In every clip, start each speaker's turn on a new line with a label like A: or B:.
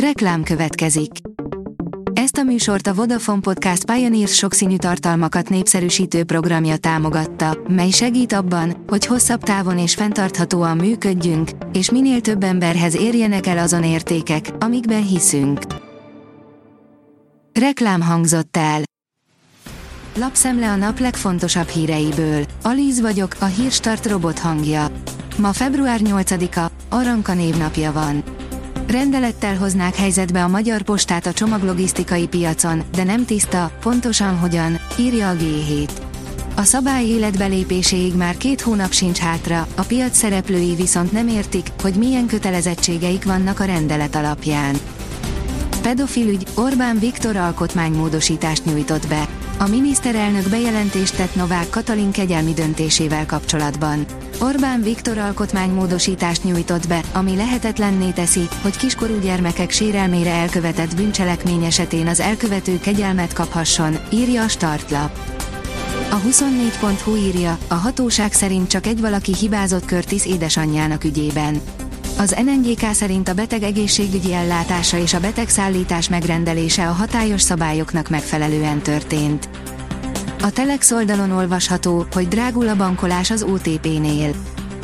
A: Reklám következik. Ezt a műsort a Vodafone Podcast Pioneers sokszínű tartalmakat népszerűsítő programja támogatta, mely segít abban, hogy hosszabb távon és fenntarthatóan működjünk, és minél több emberhez érjenek el azon értékek, amikben hiszünk. Reklám hangzott el. Lapszemle a nap legfontosabb híreiből. Alíz vagyok, a hírstart robot hangja. Ma február 8-a, Aranka névnapja van. Rendelettel hoznák helyzetbe a Magyar Postát a csomaglogisztikai piacon, de nem tiszta, pontosan hogyan, írja a G7. A szabály életbelépéséig már két hónap sincs hátra, a piac szereplői viszont nem értik, hogy milyen kötelezettségeik vannak a rendelet alapján. Pedofilügy, Orbán Viktor alkotmánymódosítást nyújtott be. A miniszterelnök bejelentést tett Novák Katalin kegyelmi döntésével kapcsolatban. Orbán Viktor alkotmánymódosítást nyújtott be, ami lehetetlenné teszi, hogy kiskorú gyermekek sérelmére elkövetett bűncselekmény esetén az elkövető kegyelmet kaphasson, írja a startlap. A 24.hu írja, a hatóság szerint csak egy valaki hibázott Körtis édesanyjának ügyében. Az NNGK szerint a beteg egészségügyi ellátása és a betegszállítás megrendelése a hatályos szabályoknak megfelelően történt. A Telex oldalon olvasható, hogy drágul a bankolás az OTP-nél.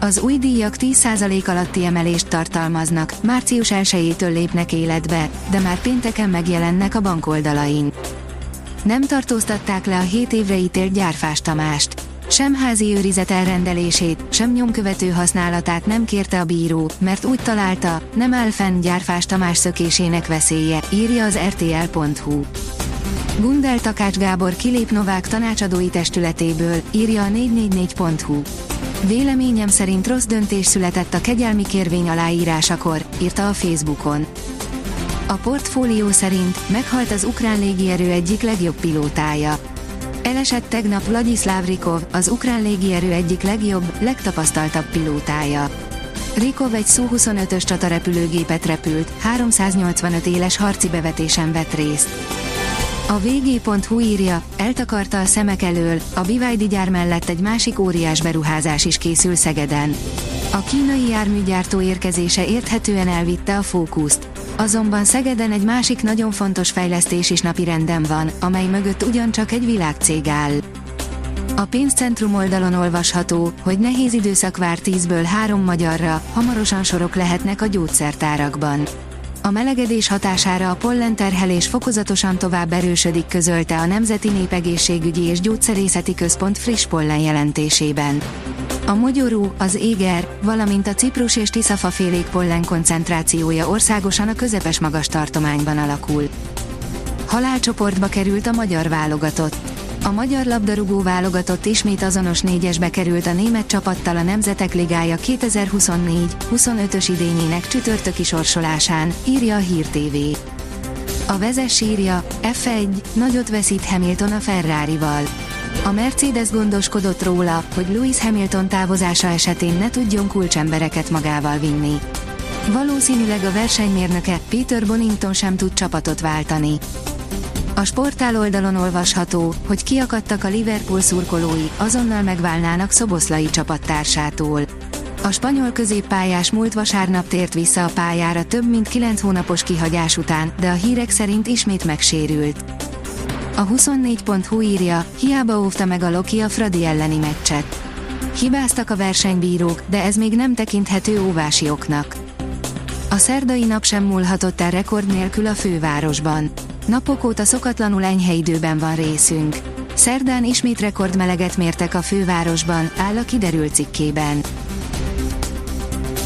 A: Az új díjak 10% alatti emelést tartalmaznak, március 1-től lépnek életbe, de már pénteken megjelennek a bankoldalain. Nem tartóztatták le a 7 évre ítélt gyárfás Tamást. Sem házi őrizet elrendelését, sem nyomkövető használatát nem kérte a bíró, mert úgy találta, nem áll fenn gyárfás Tamás szökésének veszélye, írja az rtl.hu. Gundel Takács Gábor kilép Novák tanácsadói testületéből, írja a 444.hu. Véleményem szerint rossz döntés született a kegyelmi kérvény aláírásakor, írta a Facebookon. A portfólió szerint meghalt az ukrán légierő egyik legjobb pilótája. Elesett tegnap Vladislav Rikov, az ukrán légierő egyik legjobb, legtapasztaltabb pilótája. Rikov egy Su-25-ös csatarepülőgépet repült, 385 éles harci bevetésen vett részt. A vg.hu írja, eltakarta a szemek elől, a BYD gyár mellett egy másik óriás beruházás is készül Szegeden. A kínai járműgyártó érkezése érthetően elvitte a fókuszt. Azonban Szegeden egy másik nagyon fontos fejlesztés is napirenden van, amely mögött ugyancsak egy világcég áll. A pénzcentrum oldalon olvasható, hogy nehéz időszak vár 10-ből 3 magyarra, hamarosan sorok lehetnek a gyógyszertárakban. A melegedés hatására a pollenterhelés fokozatosan tovább erősödik közölte a Nemzeti Népegészségügyi és Gyógyszerészeti Központ friss pollen jelentésében. A mogyorú, az éger, valamint a ciprus és tiszafafélék pollen koncentrációja országosan a közepes magas tartományban alakul. Halálcsoportba került a magyar válogatott. A magyar labdarúgó válogatott ismét azonos négyesbe került a német csapattal a Nemzetek Ligája 2024-25-ös idényének csütörtöki sorsolásán, írja a Hír TV. A vezes írja, F1, nagyot veszít Hamilton a Ferrari-val. A Mercedes gondoskodott róla, hogy Lewis Hamilton távozása esetén ne tudjon kulcsembereket magával vinni. Valószínűleg a versenymérnöke, Peter Bonington sem tud csapatot váltani. A sportál oldalon olvasható, hogy kiakadtak a Liverpool szurkolói, azonnal megválnának Szoboszlai csapattársától. A spanyol középpályás múlt vasárnap tért vissza a pályára több mint 9 hónapos kihagyás után, de a hírek szerint ismét megsérült. A 24.hu írja, hiába óvta meg a Loki a Fradi elleni meccset. Hibáztak a versenybírók, de ez még nem tekinthető óvási oknak. A szerdai nap sem múlhatott el rekord nélkül a fővárosban. Napok óta szokatlanul enyhe időben van részünk. Szerdán ismét rekordmeleget mértek a fővárosban, áll a kiderült cikkében.